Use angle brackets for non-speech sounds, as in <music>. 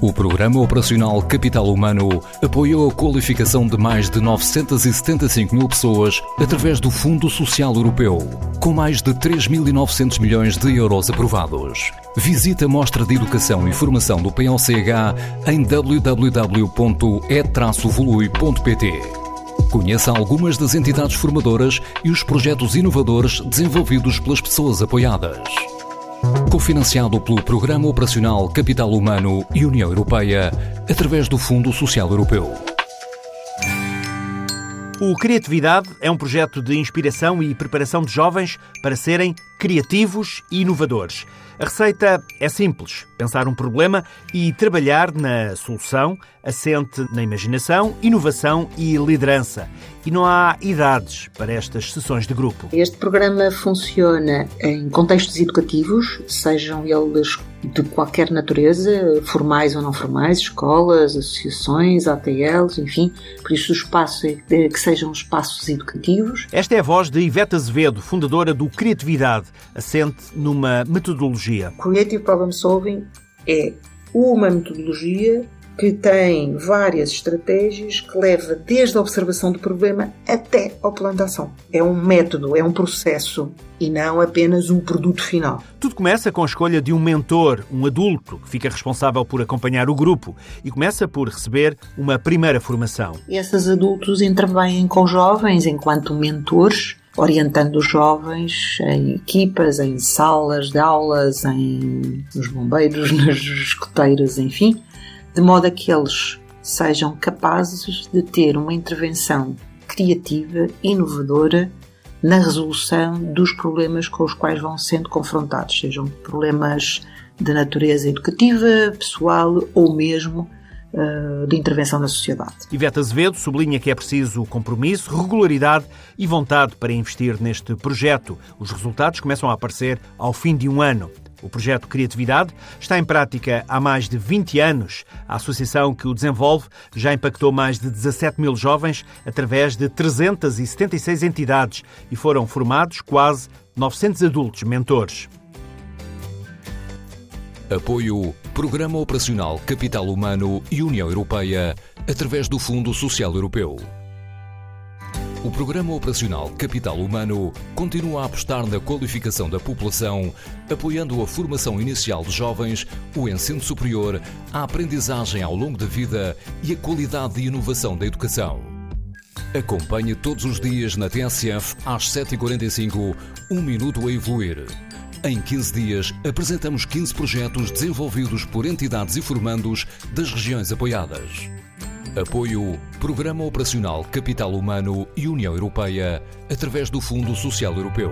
O Programa Operacional Capital Humano apoiou a qualificação de mais de 975 mil pessoas através do Fundo Social Europeu, com mais de 3.900 milhões de euros aprovados. Visite a Mostra de Educação e Formação do PLCH em www.e-volui.pt. Conheça algumas das entidades formadoras e os projetos inovadores desenvolvidos pelas pessoas apoiadas. Cofinanciado pelo Programa Operacional Capital Humano e União Europeia, através do Fundo Social Europeu. O Criatividade é um projeto de inspiração e preparação de jovens para serem criativos e inovadores. A receita é simples: pensar um problema e trabalhar na solução, assente na imaginação, inovação e liderança. E não há idades para estas sessões de grupo. Este programa funciona em contextos educativos, sejam eles de qualquer natureza, formais ou não formais, escolas, associações, ATLs, enfim, por isso o espaço é que sejam espaços educativos. Esta é a voz de Ivete Azevedo, fundadora do Criatividade, assente numa metodologia. Creative Problem Solving é uma metodologia que tem várias estratégias que leva desde a observação do problema até ao plano de ação. É um método, é um processo e não apenas um produto final. Tudo começa com a escolha de um mentor, um adulto, que fica responsável por acompanhar o grupo e começa por receber uma primeira formação. Esses adultos intervêm com jovens enquanto mentores orientando os jovens em equipas, em salas de aulas, em nos bombeiros, <laughs> nas escoteiras, enfim, de modo a que eles sejam capazes de ter uma intervenção criativa, inovadora na resolução dos problemas com os quais vão sendo confrontados, sejam problemas de natureza educativa, pessoal ou mesmo de intervenção na sociedade. Ivete Azevedo sublinha que é preciso compromisso, regularidade e vontade para investir neste projeto. Os resultados começam a aparecer ao fim de um ano. O projeto Criatividade está em prática há mais de 20 anos. A associação que o desenvolve já impactou mais de 17 mil jovens através de 376 entidades e foram formados quase 900 adultos mentores. Apoio Programa Operacional Capital Humano e União Europeia através do Fundo Social Europeu. O Programa Operacional Capital Humano continua a apostar na qualificação da população, apoiando a formação inicial de jovens, o ensino superior, a aprendizagem ao longo da vida e a qualidade e inovação da educação. Acompanhe todos os dias na TSF, às 7h45, um minuto a evoluir. Em 15 dias, apresentamos 15 projetos desenvolvidos por entidades e formandos das regiões apoiadas. Apoio Programa Operacional Capital Humano e União Europeia através do Fundo Social Europeu.